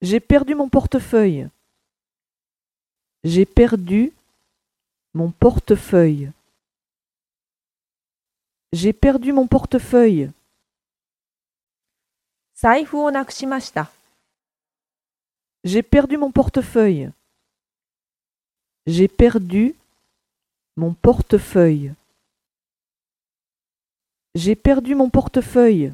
J'ai perdu mon portefeuille. J'ai perdu mon portefeuille. J'ai perdu mon portefeuille. J'ai perdu mon portefeuille. J'ai perdu mon portefeuille. J'ai perdu mon portefeuille.